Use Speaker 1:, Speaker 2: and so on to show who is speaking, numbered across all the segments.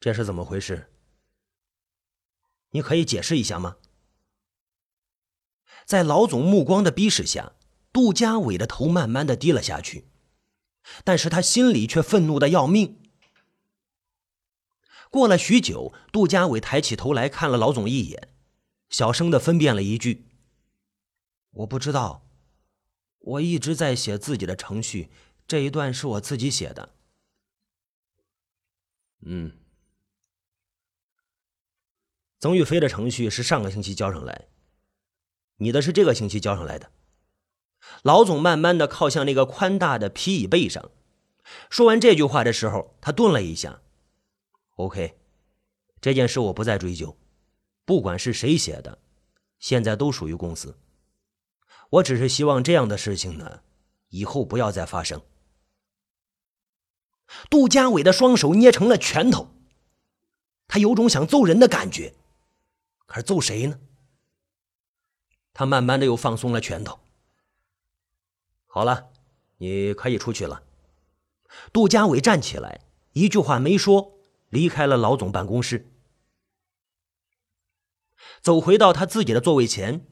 Speaker 1: 这是怎么回事？你可以解释一下吗？在老总目光的逼视下，杜家伟的头慢慢的低了下去，但是他心里却愤怒的要命。过了许久，杜家伟抬起头来看了老总一眼，小声的分辨了一句：“我不知道，我一直在写自己的程序，这一段是我自己写的。”嗯。曾玉飞的程序是上个星期交上来，你的是这个星期交上来的。老总慢慢的靠向那个宽大的皮椅背上，说完这句话的时候，他顿了一下。OK，这件事我不再追究，不管是谁写的，现在都属于公司。我只是希望这样的事情呢，以后不要再发生。杜家伟的双手捏成了拳头，他有种想揍人的感觉。可是揍谁呢？他慢慢的又放松了拳头。好了，你可以出去了。杜家伟站起来，一句话没说，离开了老总办公室，走回到他自己的座位前，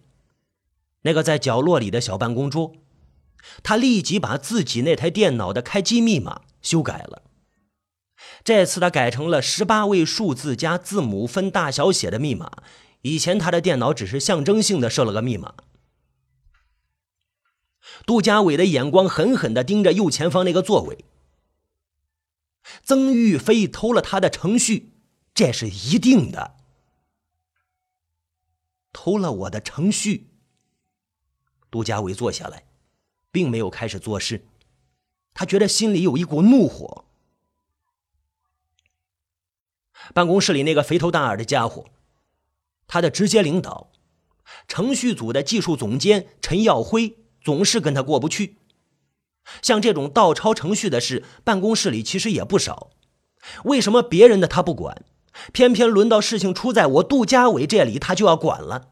Speaker 1: 那个在角落里的小办公桌，他立即把自己那台电脑的开机密码修改了。这次他改成了十八位数字加字母分大小写的密码。以前他的电脑只是象征性的设了个密码。杜家伟的眼光狠狠的盯着右前方那个座位。曾玉飞偷了他的程序，这是一定的。偷了我的程序。杜家伟坐下来，并没有开始做事，他觉得心里有一股怒火。办公室里那个肥头大耳的家伙。他的直接领导，程序组的技术总监陈耀辉总是跟他过不去。像这种盗抄程序的事，办公室里其实也不少。为什么别人的他不管，偏偏轮到事情出在我杜家伟这里，他就要管了？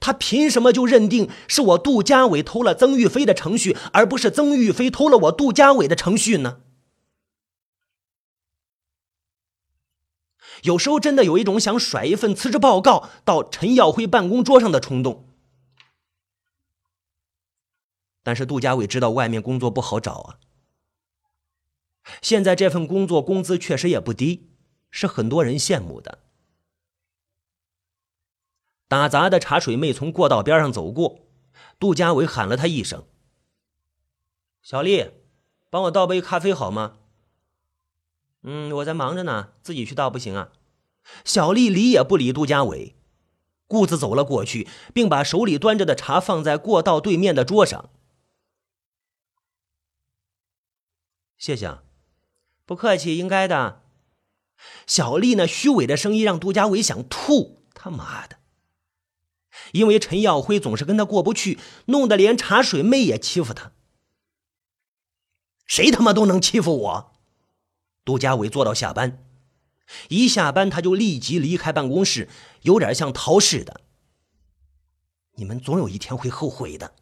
Speaker 1: 他凭什么就认定是我杜家伟偷了曾玉飞的程序，而不是曾玉飞偷了我杜家伟的程序呢？有时候真的有一种想甩一份辞职报告到陈耀辉办公桌上的冲动，但是杜家伟知道外面工作不好找啊。现在这份工作工资确实也不低，是很多人羡慕的。打杂的茶水妹从过道边上走过，杜家伟喊了她一声：“小丽，帮我倒杯咖啡好吗？”嗯，我在忙着呢，自己去倒不行啊。小丽理也不理杜家伟，顾子走了过去，并把手里端着的茶放在过道对面的桌上。谢谢，不客气，应该的。小丽那虚伪的声音让杜家伟想吐，他妈的！因为陈耀辉总是跟他过不去，弄得连茶水妹也欺负他。谁他妈都能欺负我！杜家伟做到下班，一下班他就立即离开办公室，有点像逃似的。你们总有一天会后悔的。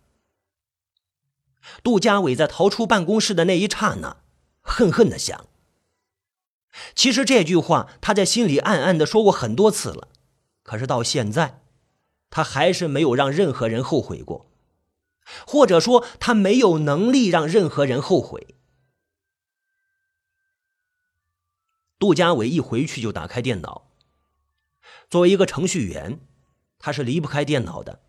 Speaker 1: 杜家伟在逃出办公室的那一刹那，恨恨的想。其实这句话他在心里暗暗的说过很多次了，可是到现在，他还是没有让任何人后悔过，或者说他没有能力让任何人后悔。杜家伟一回去就打开电脑。作为一个程序员，他是离不开电脑的。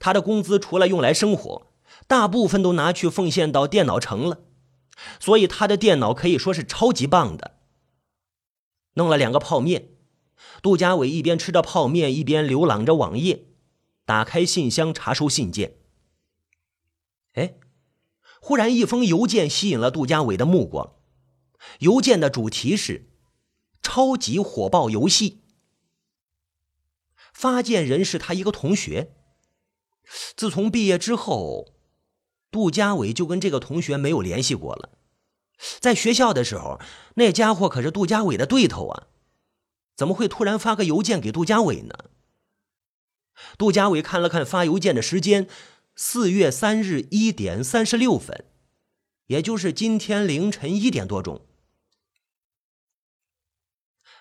Speaker 1: 他的工资除了用来生活，大部分都拿去奉献到电脑城了，所以他的电脑可以说是超级棒的。弄了两个泡面，杜家伟一边吃着泡面，一边浏览着网页，打开信箱查收信件。哎，忽然一封邮件吸引了杜家伟的目光。邮件的主题是“超级火爆游戏”，发件人是他一个同学。自从毕业之后，杜家伟就跟这个同学没有联系过了。在学校的时候，那家伙可是杜家伟的对头啊，怎么会突然发个邮件给杜家伟呢？杜家伟看了看发邮件的时间，四月三日一点三十六分，也就是今天凌晨一点多钟。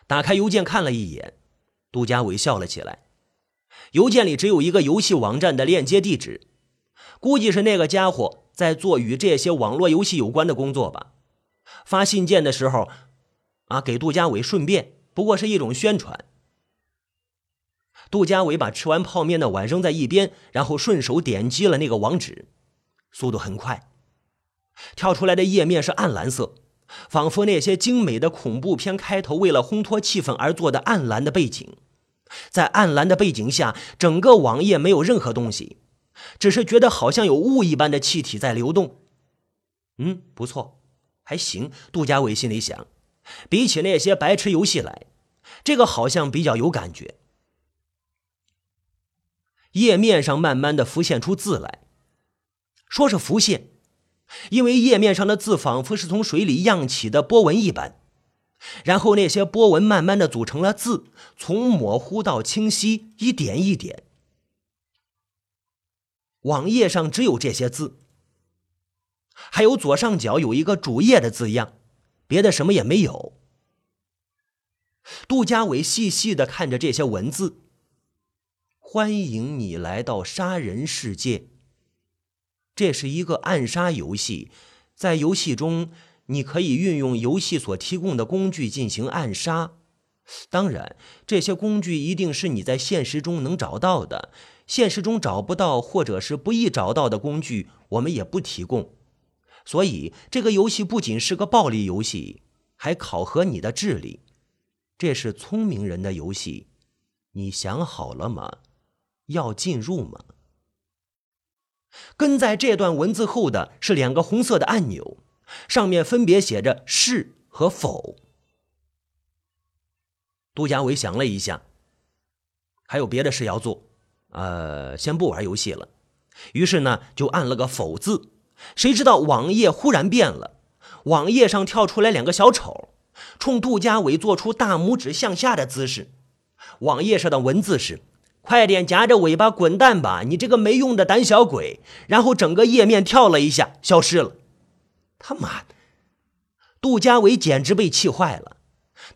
Speaker 1: 打开邮件看了一眼，杜家伟笑了起来。邮件里只有一个游戏网站的链接地址，估计是那个家伙在做与这些网络游戏有关的工作吧。发信件的时候，啊，给杜家伟顺便，不过是一种宣传。杜家伟把吃完泡面的碗扔在一边，然后顺手点击了那个网址，速度很快，跳出来的页面是暗蓝色，仿佛那些精美的恐怖片开头为了烘托气氛而做的暗蓝的背景。在暗蓝的背景下，整个网页没有任何东西，只是觉得好像有雾一般的气体在流动。嗯，不错，还行。杜家伟心里想，比起那些白痴游戏来，这个好像比较有感觉。页面上慢慢的浮现出字来，说是浮现，因为页面上的字仿佛是从水里漾起的波纹一般。然后那些波纹慢慢的组成了字，从模糊到清晰，一点一点。网页上只有这些字，还有左上角有一个主页的字样，别的什么也没有。杜家伟细细的看着这些文字：“欢迎你来到杀人世界。”这是一个暗杀游戏，在游戏中。你可以运用游戏所提供的工具进行暗杀，当然，这些工具一定是你在现实中能找到的。现实中找不到或者是不易找到的工具，我们也不提供。所以，这个游戏不仅是个暴力游戏，还考核你的智力。这是聪明人的游戏，你想好了吗？要进入吗？跟在这段文字后的是两个红色的按钮。上面分别写着是和否。杜家伟想了一下，还有别的事要做，呃，先不玩游戏了。于是呢，就按了个否字。谁知道网页忽然变了，网页上跳出来两个小丑，冲杜家伟做出大拇指向下的姿势。网页上的文字是：“快点夹着尾巴滚蛋吧，你这个没用的胆小鬼！”然后整个页面跳了一下，消失了。他妈的！杜家伟简直被气坏了。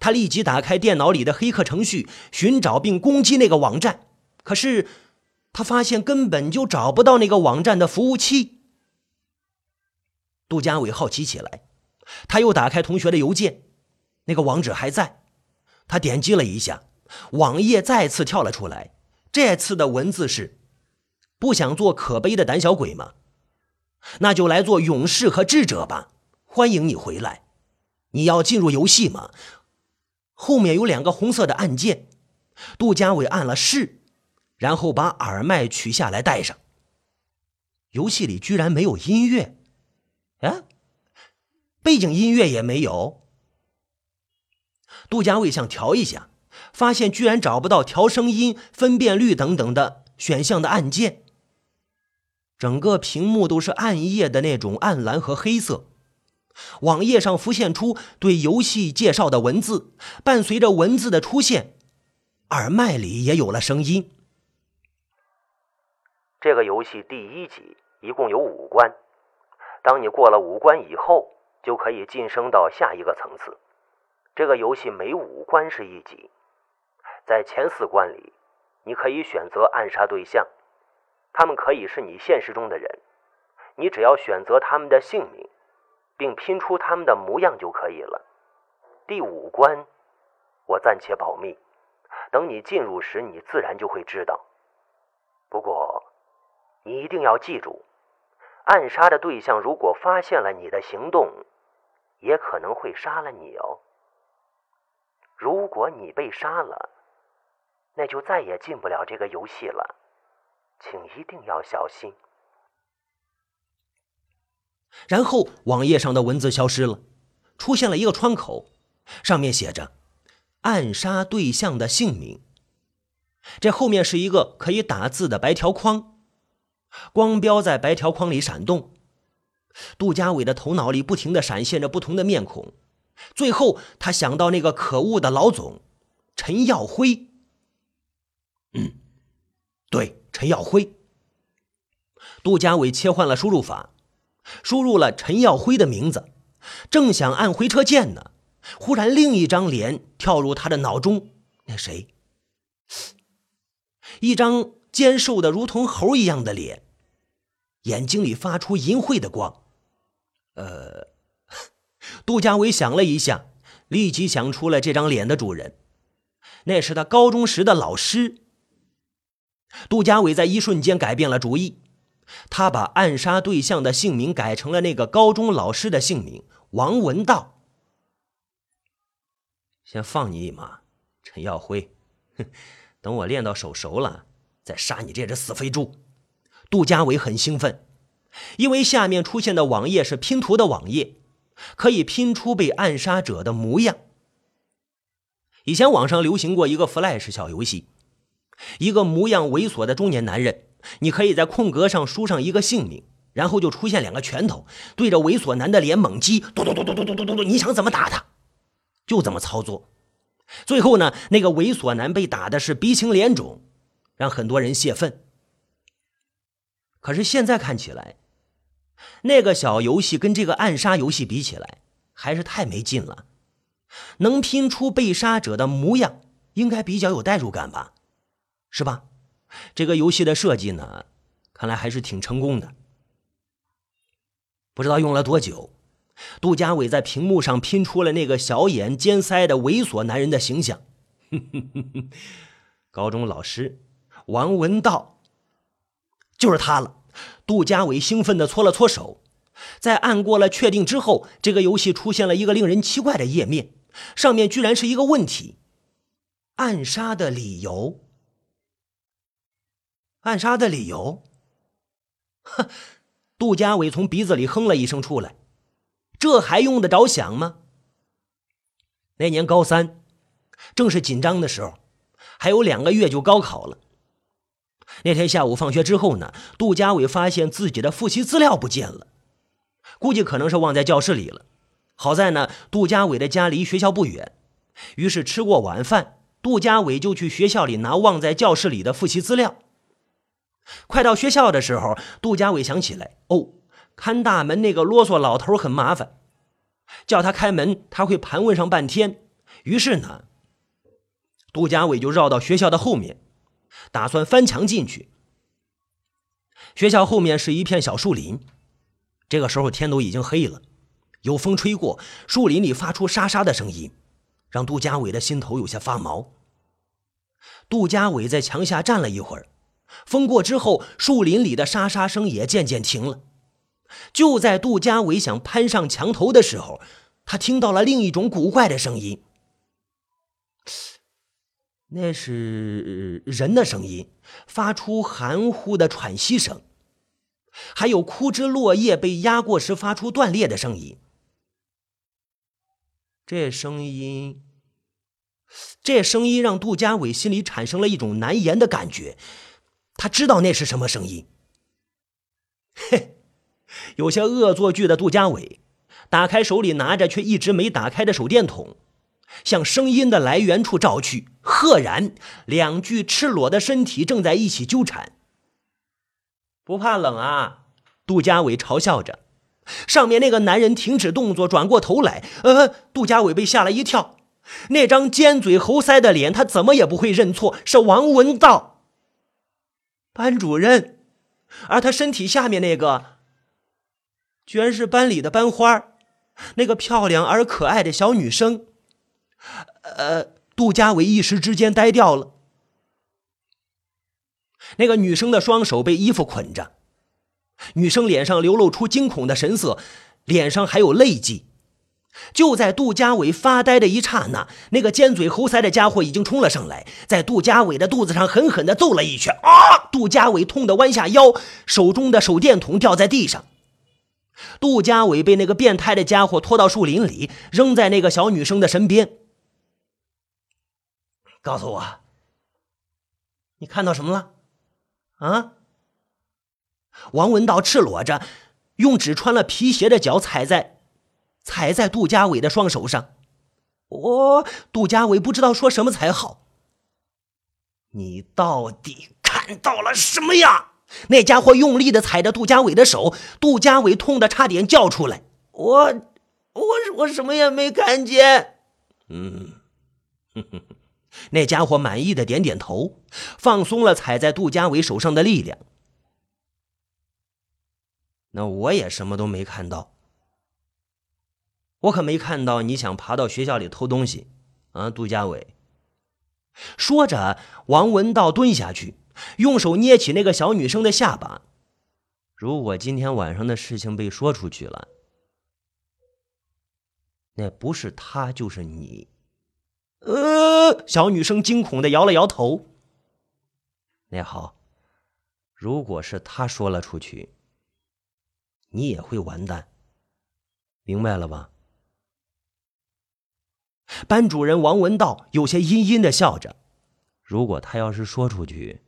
Speaker 1: 他立即打开电脑里的黑客程序，寻找并攻击那个网站。可是他发现根本就找不到那个网站的服务器。杜家伟好奇起来，他又打开同学的邮件，那个网址还在。他点击了一下，网页再次跳了出来。这次的文字是：“不想做可悲的胆小鬼吗？”那就来做勇士和智者吧！欢迎你回来。你要进入游戏吗？后面有两个红色的按键。杜家伟按了是，然后把耳麦取下来戴上。游戏里居然没有音乐，啊，背景音乐也没有。杜家伟想调一下，发现居然找不到调声音、分辨率等等的选项的按键。整个屏幕都是暗夜的那种暗蓝和黑色，网页上浮现出对游戏介绍的文字，伴随着文字的出现，耳麦里也有了声音。
Speaker 2: 这个游戏第一集一共有五关，当你过了五关以后，就可以晋升到下一个层次。这个游戏每五关是一级，在前四关里，你可以选择暗杀对象。他们可以是你现实中的人，你只要选择他们的姓名，并拼出他们的模样就可以了。第五关，我暂且保密，等你进入时，你自然就会知道。不过，你一定要记住，暗杀的对象如果发现了你的行动，也可能会杀了你哦。如果你被杀了，那就再也进不了这个游戏了。请一定要小心。
Speaker 1: 然后网页上的文字消失了，出现了一个窗口，上面写着“暗杀对象的姓名”。这后面是一个可以打字的白条框，光标在白条框里闪动。杜家伟的头脑里不停的闪现着不同的面孔，最后他想到那个可恶的老总陈耀辉。嗯，对。陈耀辉，杜家伟切换了输入法，输入了陈耀辉的名字，正想按回车键呢，忽然另一张脸跳入他的脑中，那谁？一张尖瘦的如同猴一样的脸，眼睛里发出淫秽的光。呃，杜家伟想了一下，立即想出了这张脸的主人，那是他高中时的老师。杜家伟在一瞬间改变了主意，他把暗杀对象的姓名改成了那个高中老师的姓名王文道。先放你一马，陈耀辉，哼，等我练到手熟了，再杀你这只死肥猪。杜家伟很兴奋，因为下面出现的网页是拼图的网页，可以拼出被暗杀者的模样。以前网上流行过一个 Flash 小游戏。一个模样猥琐的中年男人，你可以在空格上输上一个姓名，然后就出现两个拳头对着猥琐男的脸猛击，嘟嘟嘟嘟嘟嘟嘟嘟，你想怎么打他，就怎么操作。最后呢，那个猥琐男被打的是鼻青脸肿，让很多人泄愤。可是现在看起来，那个小游戏跟这个暗杀游戏比起来，还是太没劲了。能拼出被杀者的模样，应该比较有代入感吧。是吧？这个游戏的设计呢，看来还是挺成功的。不知道用了多久，杜家伟在屏幕上拼出了那个小眼尖腮的猥琐男人的形象。高中老师王文道，就是他了。杜家伟兴奋地搓了搓手，在按过了确定之后，这个游戏出现了一个令人奇怪的页面，上面居然是一个问题：暗杀的理由。暗杀的理由？哼！杜家伟从鼻子里哼了一声出来，这还用得着想吗？那年高三，正是紧张的时候，还有两个月就高考了。那天下午放学之后呢，杜家伟发现自己的复习资料不见了，估计可能是忘在教室里了。好在呢，杜家伟的家离学校不远，于是吃过晚饭，杜家伟就去学校里拿忘在教室里的复习资料。快到学校的时候，杜家伟想起来，哦，看大门那个啰嗦老头很麻烦，叫他开门，他会盘问上半天。于是呢，杜家伟就绕到学校的后面，打算翻墙进去。学校后面是一片小树林，这个时候天都已经黑了，有风吹过，树林里发出沙沙的声音，让杜家伟的心头有些发毛。杜家伟在墙下站了一会儿。风过之后，树林里的沙沙声也渐渐停了。就在杜家伟想攀上墙头的时候，他听到了另一种古怪的声音，那是人的声音，发出含糊的喘息声，还有枯枝落叶被压过时发出断裂的声音。这声音，这声音让杜家伟心里产生了一种难言的感觉。他知道那是什么声音。嘿，有些恶作剧的杜家伟打开手里拿着却一直没打开的手电筒，向声音的来源处照去。赫然，两具赤裸的身体正在一起纠缠。不怕冷啊？杜家伟嘲笑着。上面那个男人停止动作，转过头来。呃，杜家伟被吓了一跳。那张尖嘴猴腮的脸，他怎么也不会认错，是王文道。班主任，而他身体下面那个，居然是班里的班花，那个漂亮而可爱的小女生。呃，杜家伟一时之间呆掉了。那个女生的双手被衣服捆着，女生脸上流露出惊恐的神色，脸上还有泪迹。就在杜家伟发呆的一刹那，那个尖嘴猴腮的家伙已经冲了上来，在杜家伟的肚子上狠狠地揍了一拳。啊！杜家伟痛得弯下腰，手中的手电筒掉在地上。杜家伟被那个变态的家伙拖到树林里，扔在那个小女生的身边。告诉我，你看到什么了？啊？王文道赤裸着，用只穿了皮鞋的脚踩在。踩在杜家伟的双手上，我杜家伟不知道说什么才好。你到底看到了什么呀？那家伙用力的踩着杜家伟的手，杜家伟痛的差点叫出来。我我我什么也没看见。嗯，那家伙满意的点点头，放松了踩在杜家伟手上的力量。那我也什么都没看到，我可没看到你想爬到学校里偷东西啊，杜家伟。说着，王文道蹲下去，用手捏起那个小女生的下巴。如果今天晚上的事情被说出去了，那不是他就是你。呃，小女生惊恐的摇了摇头。那好，如果是他说了出去。你也会完蛋，明白了吧？班主任王文道有些阴阴的笑着。如果他要是说出去，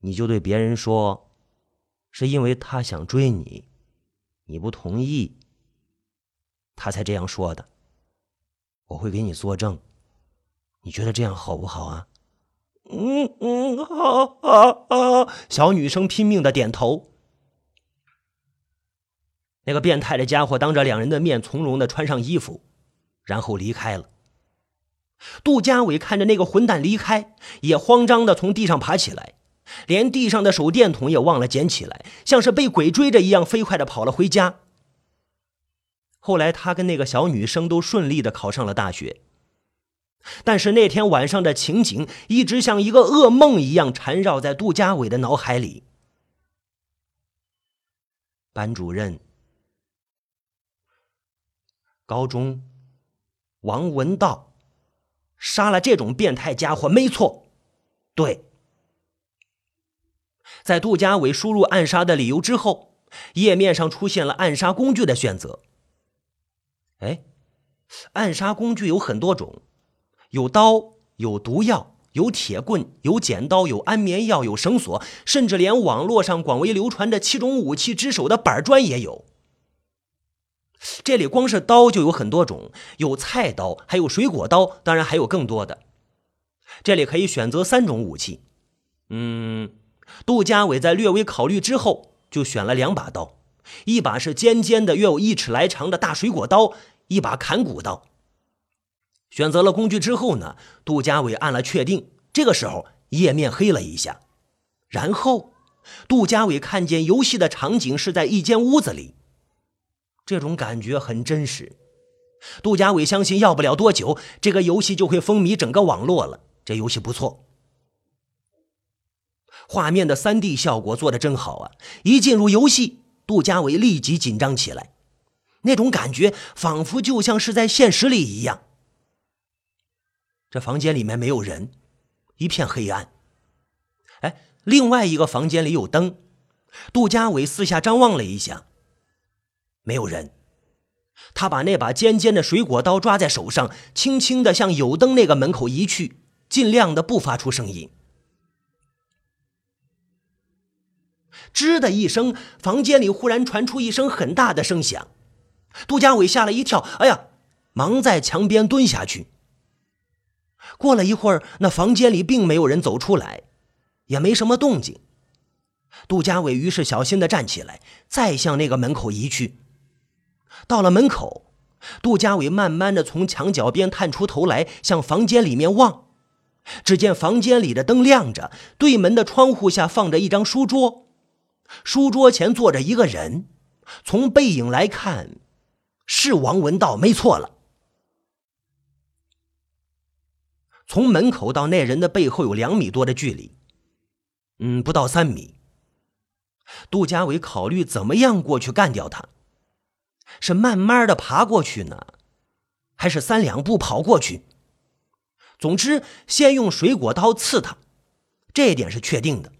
Speaker 1: 你就对别人说，是因为他想追你，你不同意，他才这样说的。我会给你作证，你觉得这样好不好啊？嗯嗯，好，好，好。小女生拼命的点头。那个变态的家伙当着两人的面从容的穿上衣服，然后离开了。杜家伟看着那个混蛋离开，也慌张的从地上爬起来，连地上的手电筒也忘了捡起来，像是被鬼追着一样飞快的跑了回家。后来他跟那个小女生都顺利的考上了大学，但是那天晚上的情景一直像一个噩梦一样缠绕在杜家伟的脑海里。班主任。高中，王文道杀了这种变态家伙，没错。对，在杜家伟输入暗杀的理由之后，页面上出现了暗杀工具的选择。哎，暗杀工具有很多种，有刀，有毒药，有铁棍，有剪刀，有安眠药，有绳索，甚至连网络上广为流传的七种武器之首的板砖也有。这里光是刀就有很多种，有菜刀，还有水果刀，当然还有更多的。这里可以选择三种武器。嗯，杜家伟在略微考虑之后，就选了两把刀，一把是尖尖的约有一尺来长的大水果刀，一把砍骨刀。选择了工具之后呢，杜家伟按了确定。这个时候页面黑了一下，然后杜家伟看见游戏的场景是在一间屋子里。这种感觉很真实，杜家伟相信要不了多久，这个游戏就会风靡整个网络了。这游戏不错，画面的三 D 效果做的真好啊！一进入游戏，杜家伟立即紧张起来，那种感觉仿佛就像是在现实里一样。这房间里面没有人，一片黑暗。哎，另外一个房间里有灯，杜家伟四下张望了一下。没有人，他把那把尖尖的水果刀抓在手上，轻轻的向有灯那个门口移去，尽量的不发出声音。吱的一声，房间里忽然传出一声很大的声响，杜家伟吓了一跳，哎呀，忙在墙边蹲下去。过了一会儿，那房间里并没有人走出来，也没什么动静。杜家伟于是小心的站起来，再向那个门口移去。到了门口，杜家伟慢慢的从墙角边探出头来，向房间里面望。只见房间里的灯亮着，对门的窗户下放着一张书桌，书桌前坐着一个人。从背影来看，是王文道，没错了。从门口到那人的背后有两米多的距离，嗯，不到三米。杜家伟考虑怎么样过去干掉他。是慢慢的爬过去呢，还是三两步跑过去？总之，先用水果刀刺他，这一点是确定的。